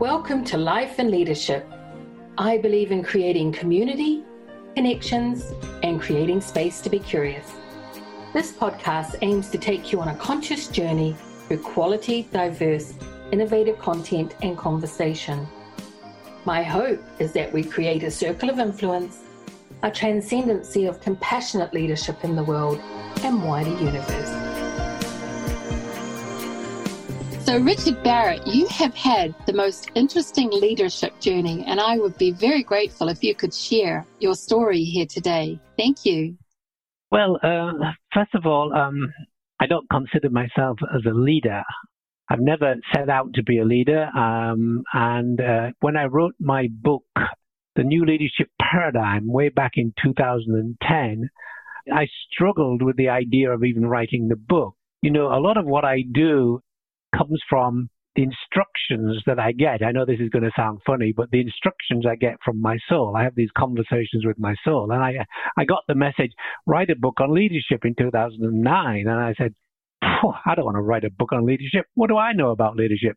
Welcome to Life and Leadership. I believe in creating community, connections, and creating space to be curious. This podcast aims to take you on a conscious journey through quality, diverse, innovative content and conversation. My hope is that we create a circle of influence, a transcendency of compassionate leadership in the world and wider universe. So, Richard Barrett, you have had the most interesting leadership journey, and I would be very grateful if you could share your story here today. Thank you. Well, uh, first of all, um, I don't consider myself as a leader. I've never set out to be a leader. Um, and uh, when I wrote my book, The New Leadership Paradigm, way back in 2010, I struggled with the idea of even writing the book. You know, a lot of what I do comes from the instructions that I get. I know this is going to sound funny, but the instructions I get from my soul. I have these conversations with my soul, and I I got the message: write a book on leadership in 2009, and I said, I don't want to write a book on leadership. What do I know about leadership?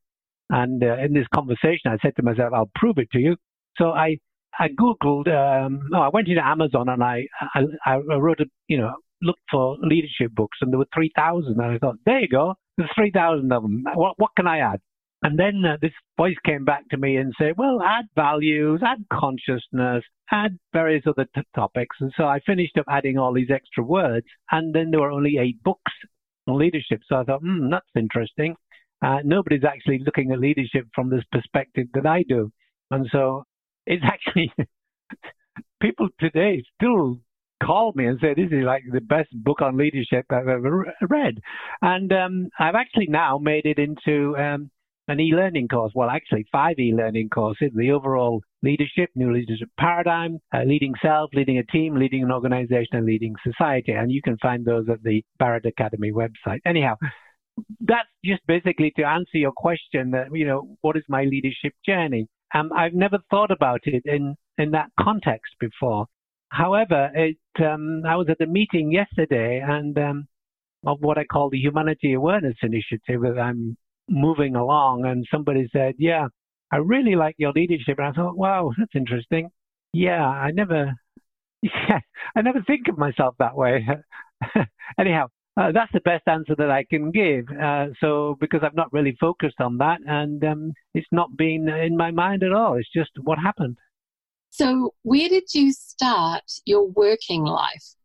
And uh, in this conversation, I said to myself, I'll prove it to you. So I I googled. Um, no, I went into Amazon and I I, I wrote a you know looked for leadership books, and there were three thousand, and I thought, there you go there's 3,000 of them. What, what can I add? And then uh, this voice came back to me and said, well, add values, add consciousness, add various other t- topics. And so I finished up adding all these extra words. And then there were only eight books on leadership. So I thought, hmm, that's interesting. Uh, nobody's actually looking at leadership from this perspective that I do. And so it's actually, people today still called me and said, "This is like the best book on leadership I've ever read," and um, I've actually now made it into um, an e-learning course. Well, actually, five e-learning courses: the overall leadership, new leadership paradigm, uh, leading self, leading a team, leading an organization, and leading society. And you can find those at the Barrett Academy website. Anyhow. That's just basically to answer your question that, you know, what is my leadership journey? Um, I've never thought about it in, in that context before. However, it, um, I was at a meeting yesterday and um, of what I call the Humanity Awareness Initiative that I'm moving along, and somebody said, "Yeah, I really like your leadership." And I thought, "Wow, that's interesting." Yeah, I never, yeah, I never think of myself that way. Anyhow, uh, that's the best answer that I can give. Uh, so because I've not really focused on that, and um, it's not been in my mind at all. It's just what happened. So, where did you start your working life?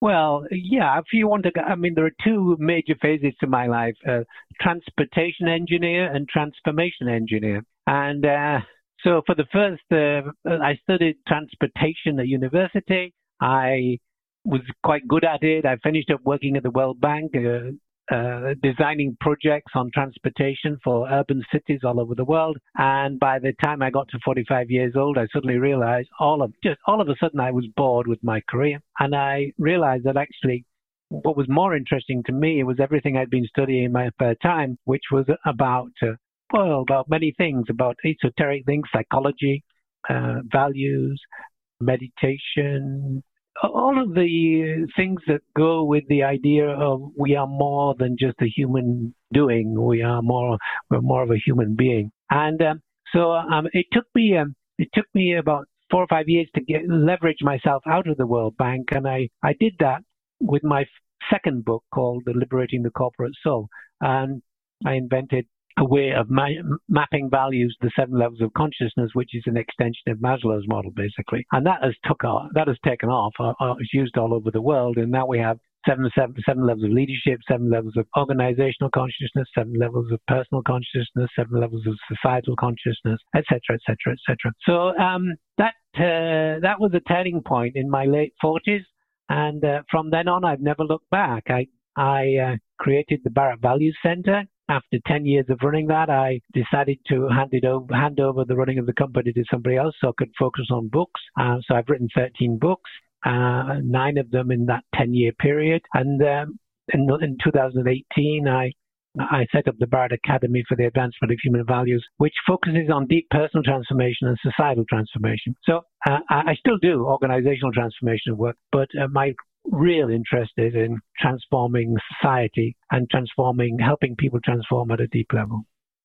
Well, yeah, if you want to, I mean, there are two major phases to my life uh, transportation engineer and transformation engineer. And uh, so, for the first, uh, I studied transportation at university. I was quite good at it. I finished up working at the World Bank, uh, uh, designing projects on transportation for urban cities all over the world. And by the time I got to 45 years old, I suddenly realized all of just all of a sudden I was bored with my career, and I realized that actually what was more interesting to me was everything I'd been studying in my spare time, which was about uh, well about many things, about esoteric things, psychology, uh, values, meditation, all of the things that go with the idea of we are more than just a human doing. We are more, we're more of a human being. And um, so um, it took me, um, it took me about four or five years to get leverage myself out of the World Bank, and I I did that with my second book called The Liberating the Corporate Soul, and I invented a way of ma- mapping values to the seven levels of consciousness, which is an extension of Maslow's model, basically. And that has took off, that has taken off. Uh, uh, it's used all over the world, and now we have seven, seven, seven levels of leadership, seven levels of organizational consciousness, seven levels of personal consciousness, seven levels of societal consciousness, etc., etc., etc. So um, that uh, that was a turning point in my late forties, and uh, from then on, I've never looked back. I I uh, created the Barrett Values Center after 10 years of running that, I decided to hand it over, hand over the running of the company to somebody else so I could focus on books. Uh, so I've written 13 books, uh, nine of them in that 10 year period. And um, in, in 2018, I I set up the Barrett Academy for the Advancement of Human Values, which focuses on deep personal transformation and societal transformation. So uh, I still do organizational transformation work, but uh, my real interested in transforming society and transforming, helping people transform at a deep level.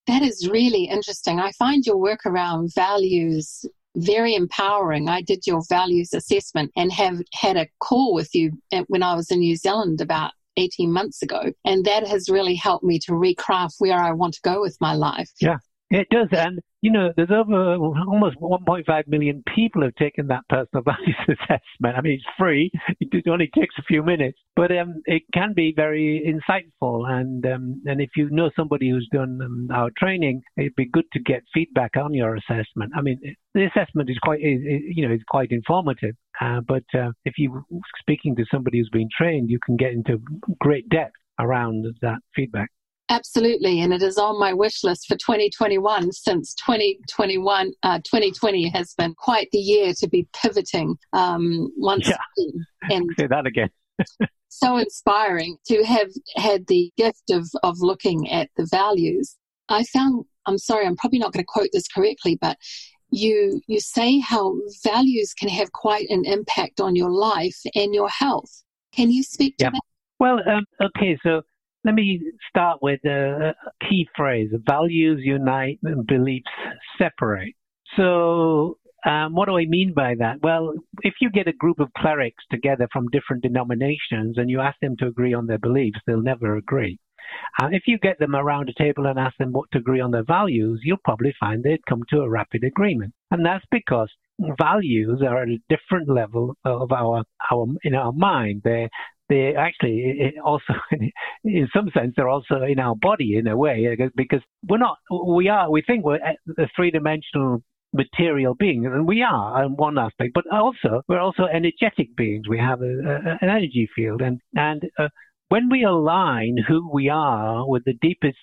That is really interesting. I find your work around values very empowering. I did your values assessment and have had a call with you when I was in New Zealand about 18 months ago. And that has really helped me to recraft where I want to go with my life. Yeah, it does. And you know, there's over almost 1.5 million people have taken that personal values assessment. I mean, it's free. It only takes a few minutes, but um, it can be very insightful. And um, and if you know somebody who's done um, our training, it'd be good to get feedback on your assessment. I mean, the assessment is quite, you know, is quite informative. Uh, but uh, if you're speaking to somebody who's been trained, you can get into great depth around that feedback. Absolutely, and it is on my wish list for 2021 since 2021, uh, 2020 has been quite the year to be pivoting um, once yeah. again. And Say that again. so inspiring to have had the gift of, of looking at the values. I found, I'm sorry, I'm probably not going to quote this correctly, but you, you say how values can have quite an impact on your life and your health. Can you speak to yeah. that? Well, um, okay, so let me start with a key phrase values unite and beliefs separate. So, um, what do I mean by that? Well, if you get a group of clerics together from different denominations and you ask them to agree on their beliefs, they'll never agree. Uh, if you get them around a table and ask them what to agree on their values, you'll probably find they'd come to a rapid agreement. And that's because values are at a different level of our, our in our mind. They're they actually also, in some sense, they're also in our body in a way because we're not, we are, we think we're a three dimensional material beings, and we are in one aspect, but also we're also energetic beings. We have a, a, an energy field, and and uh, when we align who we are with the deepest,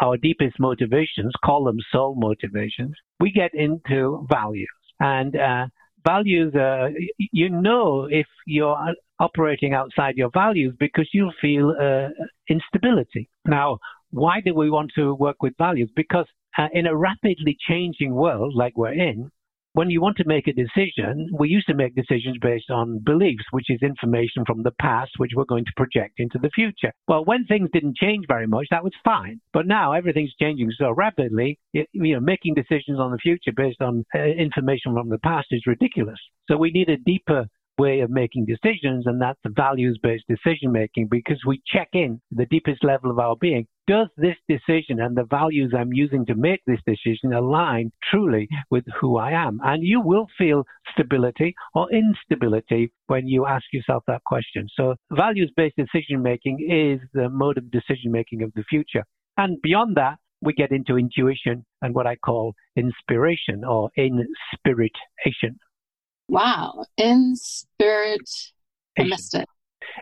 our deepest motivations, call them soul motivations, we get into values, and uh, values, uh, you know, if you're operating outside your values because you'll feel uh, instability. Now, why do we want to work with values? Because uh, in a rapidly changing world like we're in, when you want to make a decision, we used to make decisions based on beliefs, which is information from the past, which we're going to project into the future. Well, when things didn't change very much, that was fine. But now everything's changing so rapidly, you know, making decisions on the future based on uh, information from the past is ridiculous. So we need a deeper way of making decisions, and that's values based decision making because we check in the deepest level of our being. Does this decision and the values I'm using to make this decision align truly with who I am? And you will feel stability or instability when you ask yourself that question. So, values based decision making is the mode of decision making of the future. And beyond that, we get into intuition and what I call inspiration or inspiration. Wow. In spirit. I missed it.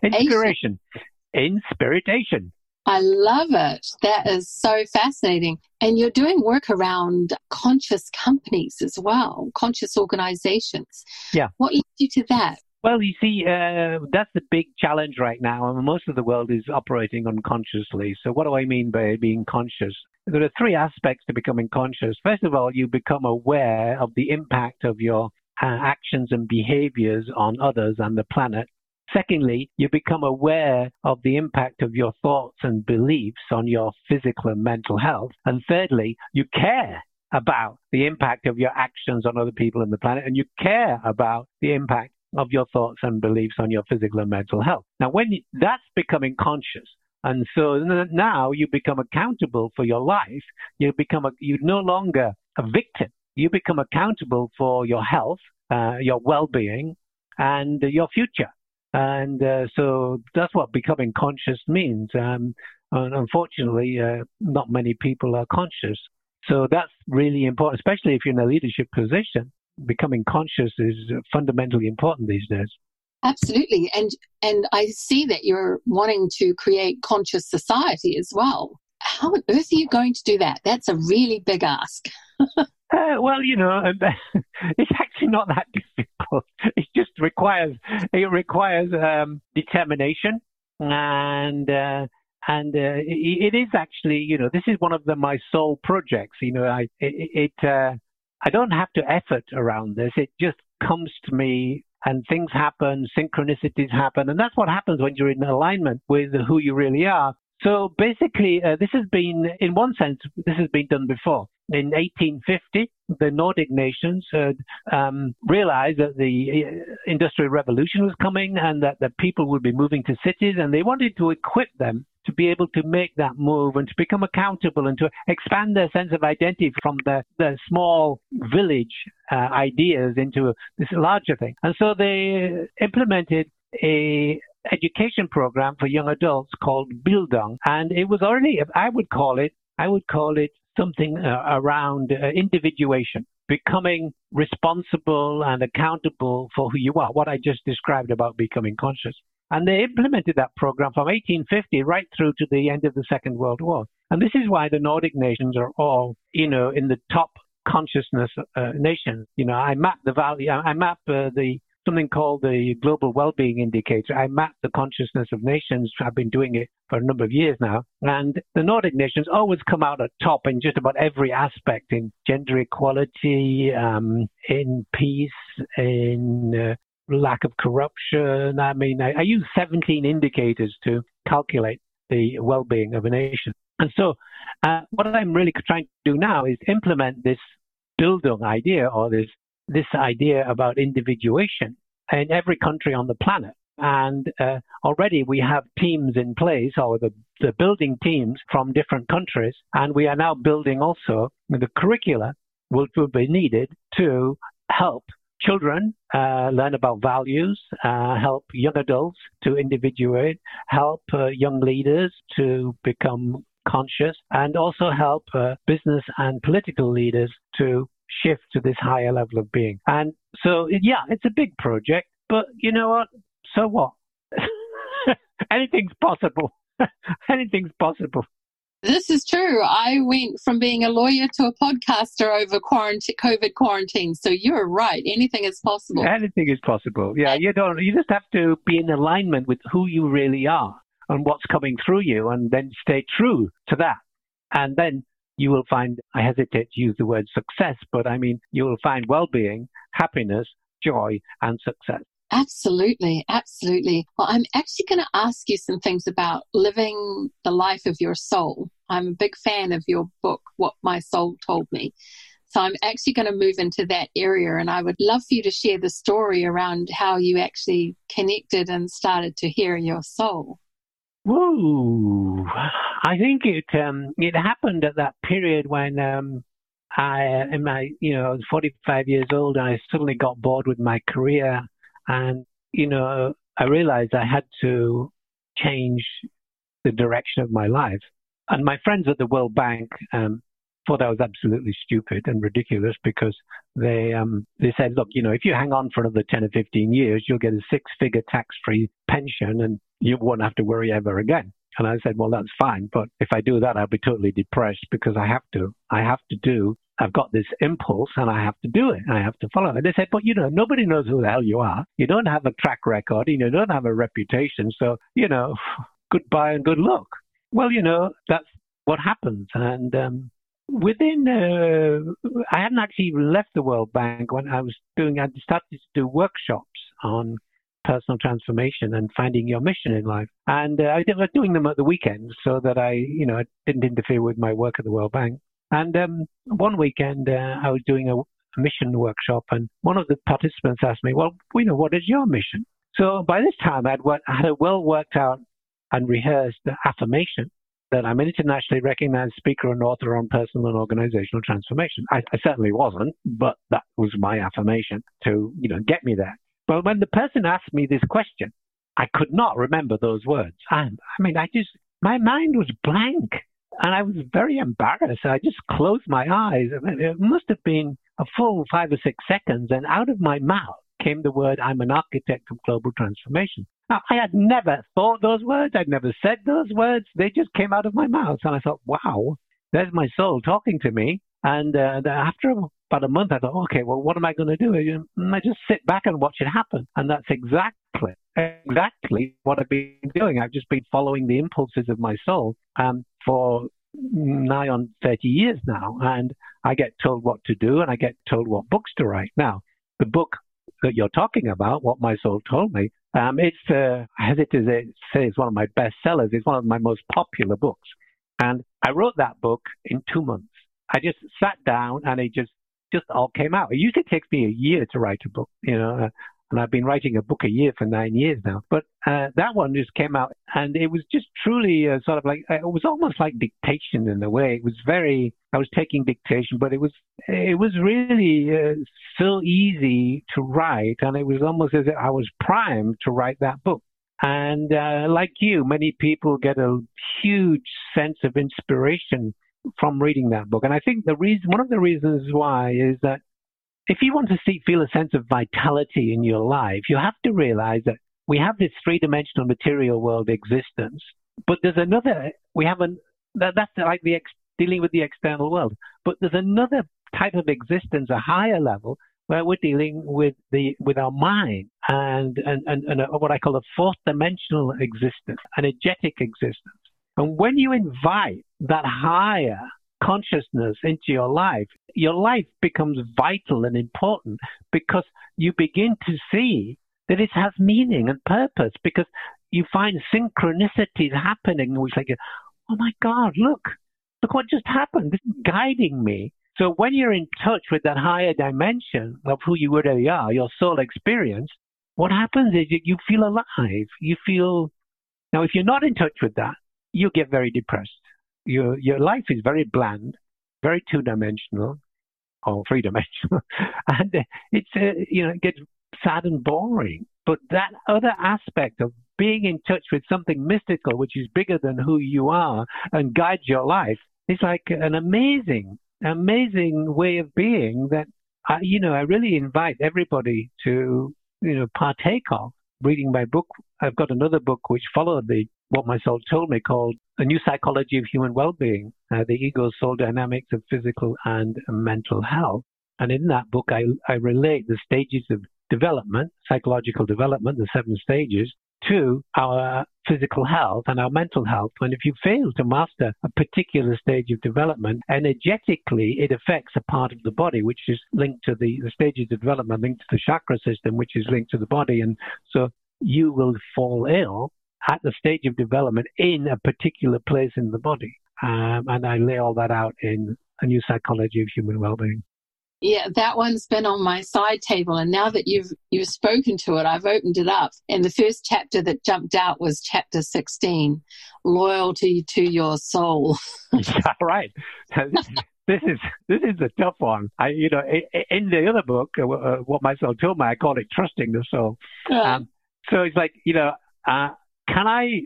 Inspiration. Inspiration. I love it. That is so fascinating. And you're doing work around conscious companies as well, conscious organizations. Yeah. What led you to that? Well, you see, uh, that's the big challenge right now. most of the world is operating unconsciously. So, what do I mean by being conscious? There are three aspects to becoming conscious. First of all, you become aware of the impact of your uh, actions and behaviors on others and the planet. Secondly, you become aware of the impact of your thoughts and beliefs on your physical and mental health. And thirdly, you care about the impact of your actions on other people and the planet, and you care about the impact of your thoughts and beliefs on your physical and mental health. Now, when that's becoming conscious, and so now you become accountable for your life. You become a, you're no longer a victim you become accountable for your health, uh, your well-being, and your future. And uh, so that's what becoming conscious means. Um, and unfortunately, uh, not many people are conscious. So that's really important, especially if you're in a leadership position. Becoming conscious is fundamentally important these days. Absolutely, and and I see that you're wanting to create conscious society as well. How on earth are you going to do that? That's a really big ask. Uh, well, you know, it's actually not that difficult. Requires it requires um, determination, and uh, and uh, it, it is actually, you know, this is one of the, my soul projects. You know, I it, it uh, I don't have to effort around this. It just comes to me and things happen, synchronicities happen. And that's what happens when you're in alignment with who you really are. So basically, uh, this has been, in one sense, this has been done before. In 1850, the Nordic nations had um, realized that the uh, Industrial Revolution was coming and that the people would be moving to cities, and they wanted to equip them to be able to make that move and to become accountable and to expand their sense of identity from the, small village uh, ideas into this larger thing. And so they implemented a education program for young adults called Bildung. And it was already, I would call it, I would call it something uh, around uh, individuation, becoming responsible and accountable for who you are, what I just described about becoming conscious. And they implemented that program from 1850 right through to the end of the Second World War. And this is why the Nordic nations are all, you know, in the top consciousness uh, nations. You know, I map the value, I map uh, the something called the Global Wellbeing Indicator. I map the consciousness of nations. I've been doing it for a number of years now. And the Nordic nations always come out at top in just about every aspect in gender equality, um, in peace, in uh, lack of corruption. I mean, I, I use 17 indicators to calculate the well-being of a nation. And so, uh, what I'm really trying to do now is implement this Bildung idea or this this idea about individuation in every country on the planet. And uh, already we have teams in place, or the, the Bildung teams from different countries, and we are now building also the curricula which will be needed to help children uh, learn about values, uh, help young adults to individuate, help uh, young leaders to become conscious, and also help uh, business and political leaders to shift to this higher level of being. And so, yeah, it's a big project, but you know what? So what? Anything's possible. Anything's possible. This is true. I went from being a lawyer to a podcaster over quarantine, COVID quarantine. So you're right. Anything is possible. Anything is possible. Yeah, you don't. You just have to be in alignment with who you really are and what's coming through you, and then stay true to that. And then you will find, I hesitate to use the word success, but I mean, you will find well being, happiness, joy, and success. Absolutely, absolutely. Well, I'm actually going to ask you some things about living the life of your soul. I'm a big fan of your book, What My Soul Told Me. So I'm actually going to move into that area, and I would love for you to share the story around how you actually connected and started to hear your soul. Whoa! I think it um, it happened at that period when um, I, in my, you know, I was 45 years old. I suddenly got bored with my career, and you know, I realized I had to change the direction of my life. And my friends at the World Bank um, thought I was absolutely stupid and ridiculous because they um, they said, look, you know, if you hang on for another 10 or 15 years, you'll get a six-figure tax-free pension and you won't have to worry ever again. And I said, well, that's fine. But if I do that, I'll be totally depressed because I have to. I have to do. I've got this impulse and I have to do it. I have to follow it. They said, but you know, nobody knows who the hell you are. You don't have a track record. You don't have a reputation. So, you know, goodbye and good luck. Well, you know, that's what happens. And um, within, uh, I hadn't actually left the World Bank when I was doing, I started to do workshops on personal transformation and finding your mission in life. And uh, I was doing them at the weekends so that I, you know, didn't interfere with my work at the World Bank. And um, one weekend, uh, I was doing a, mission workshop, and one of the participants asked me, "Well, you know, what is your mission?" So by this time, I'd, I had a well worked out and rehearsed affirmation that I'm an internationally recognized speaker and author on personal and organizational transformation. I, I, certainly wasn't, but that was my affirmation to, you know, get me there. But when the person asked me this question, I could not remember those words. I, I mean, I just, my mind was blank and I was very embarrassed. I just closed my eyes. It must have been a full five or six seconds and out of my mouth came the word, I'm an architect of global transformation. Now, I had never thought those words. I'd never said those words. They just came out of my mouth. And I thought, wow, there's my soul talking to me. And uh, after about a month, I thought, okay, well, what am I going to do? I just sit back and watch it happen. And that's exactly, exactly what I've been doing. I've just been following the impulses of my soul um, for nigh on 30 years now. And I get told what to do and I get told what books to write. Now, the book that you're talking about, what my soul told me, Um, it's, uh, I hesitate to say it's one of my best sellers. It's one of my most popular books. And I wrote that book in two months. I just sat down and it just, just all came out. It usually takes me a year to write a book, you know, uh, and I've been writing a book a year for nine years now. But uh, that one just came out, and it was just truly uh, sort of like uh, it was almost like dictation in a way. It was very I was taking dictation, but it was it was really uh, so easy to write, and it was almost as if I was primed to write that book. And uh, like you, many people get a huge sense of inspiration from reading that book. And I think the reason, one of the reasons why is that if you want to see, feel a sense of vitality in your life, you have to realize that we have this three dimensional material world existence, but there's another, we haven't, that, that's like the ex, dealing with the external world. But there's another type of existence, a higher level, where we're dealing with the with our mind and and, and, and a, what I call a fourth dimensional existence, energetic existence. And when you invite that higher consciousness into your life, your life becomes vital and important because you begin to see that it has meaning and purpose because you find synchronicities happening, which like, oh my God, look, look what just happened. This is guiding me. So when you're in touch with that higher dimension of who you really are, your soul experience, what happens is you feel alive. You feel, now if you're not in touch with that, you get very depressed your your life is very bland, very two dimensional or three dimensional, and it's uh, you know it gets sad and boring. But that other aspect of being in touch with something mystical, which is bigger than who you are and guides your life, is like an amazing, amazing way of being that I, you know I really invite everybody to you know partake of. Reading my book, I've got another book which followed the what my soul told me called A New Psychology of Human Well-Being, uh, the ego soul dynamics of physical and mental health. And in that book, I, I relate the stages of development, psychological development, the seven stages, to our physical health and our mental health. And if you fail to master a particular stage of development, energetically it affects a part of the body, which is linked to the, the stages of development, linked to the chakra system, which is linked to the body. And so you will fall ill at the stage of development in a particular place in the body. Um, and I lay all that out in A New Psychology of Human Wellbeing. Yeah, that one's been on my side table, and now that you've you've spoken to it, I've opened it up. And the first chapter that jumped out was chapter sixteen, loyalty to your soul. yeah, right. this is this is a tough one. I, you know, in the other book, uh, uh, what my soul told me, I call it trusting the soul. Um, so it's like you know, uh, can I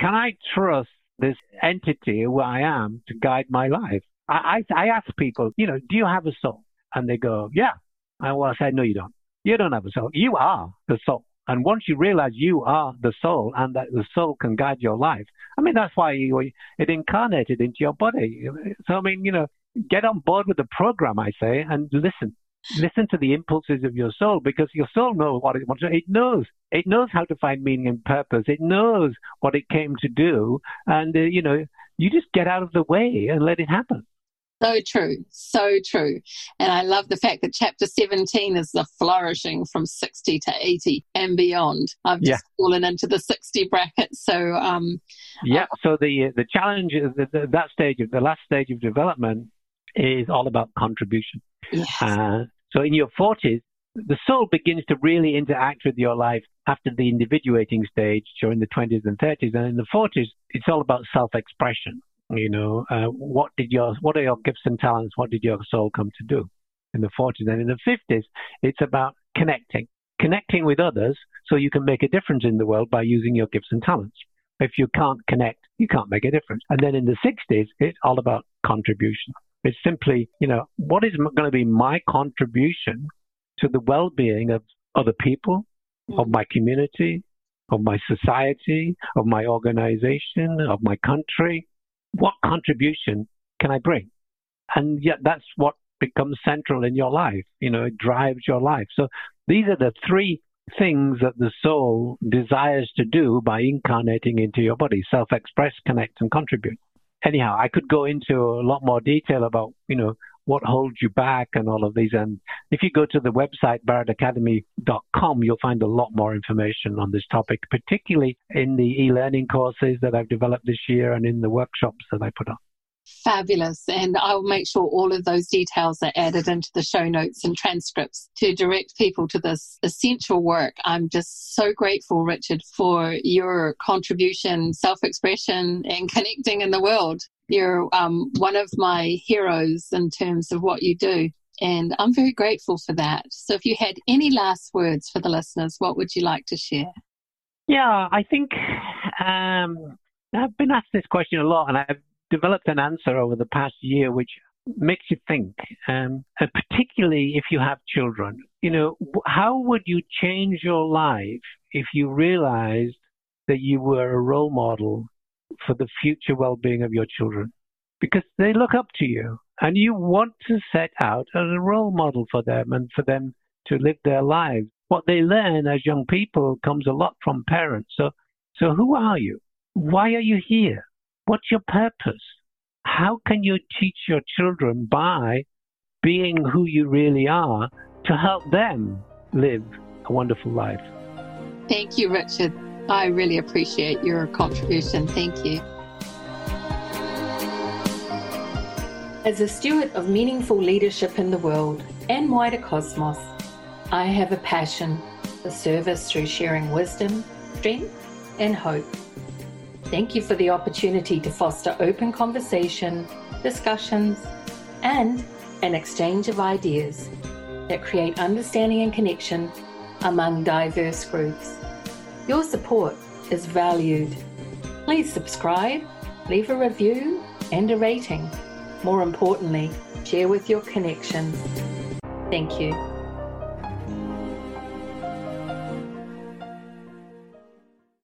can I trust this entity who I am to guide my life? I, I, I ask people, you know, do you have a soul? And they go, yeah. I say, no, you don't. You don't have a soul. You are the soul. And once you realize you are the soul and that the soul can guide your life, I mean, that's why you, it incarnated into your body. So, I mean, you know, get on board with the program, I say, and listen listen to the impulses of your soul because your soul knows what it wants. It knows. It knows how to find meaning and purpose. It knows what it came to do. And, uh, you know, you just get out of the way and let it happen. So true. So true. And I love the fact that chapter 17 is the flourishing from 60 to 80 and beyond. I've just yeah. fallen into the 60 bracket. So, um, yeah. Uh, so the, the challenge that stage of the last stage of development is all about contribution. Yes. Uh, so in your 40s, the soul begins to really interact with your life after the individuating stage during the 20s and 30s. And in the 40s, it's all about self-expression. You know, uh, what did your, what are your gifts and talents? What did your soul come to do in the 40s? And in the 50s, it's about connecting, connecting with others so you can make a difference in the world by using your gifts and talents. If you can't connect, you can't make a difference. And then in the 60s, it's all about contribution. It's simply, you know, what is going to be my contribution to the well-being of other people, mm-hmm. of my community, of my society, of my organization, of my country? What contribution can I bring? And yet that's what becomes central in your life. You know, it drives your life. So these are the three things that the soul desires to do by incarnating into your body self express, connect, and contribute anyhow, I could go into a lot more detail about, you know, what holds you back and all of these. And if you go to the website, barrettacademy.com, you'll find a lot more information on this topic, particularly in the e-learning courses that I've developed this year and in the workshops that I put on. Fabulous. And I'll make sure all of those details are added into the show notes and transcripts to direct people to this essential work. I'm just so grateful, Richard, for your contribution, self expression, and connecting in the world. You're um, one of my heroes in terms of what you do. And I'm very grateful for that. So, if you had any last words for the listeners, what would you like to share? Yeah, I think um, I've been asked this question a lot, and I've developed an answer over the past year which makes you think, um, and particularly if you have children. You know, how would you change your life if you realized that you were a role model for the future well-being of your children? Because they look up to you, and you want to set out as a role model for them and for them to live their lives. What they learn as young people comes a lot from parents. So, so who are you? Why are you here? What's your purpose? How can you teach your children by being who you really are to help them live a wonderful life? Thank you, Richard. I really appreciate your contribution. Thank you. As a steward of meaningful leadership in the world and wider cosmos, I have a passion for service through sharing wisdom, strength, and hope. Thank you for the opportunity to foster open conversation, discussions, and an exchange of ideas that create understanding and connection among diverse groups. Your support is valued. Please subscribe, leave a review, and a rating. More importantly, share with your connections. Thank you.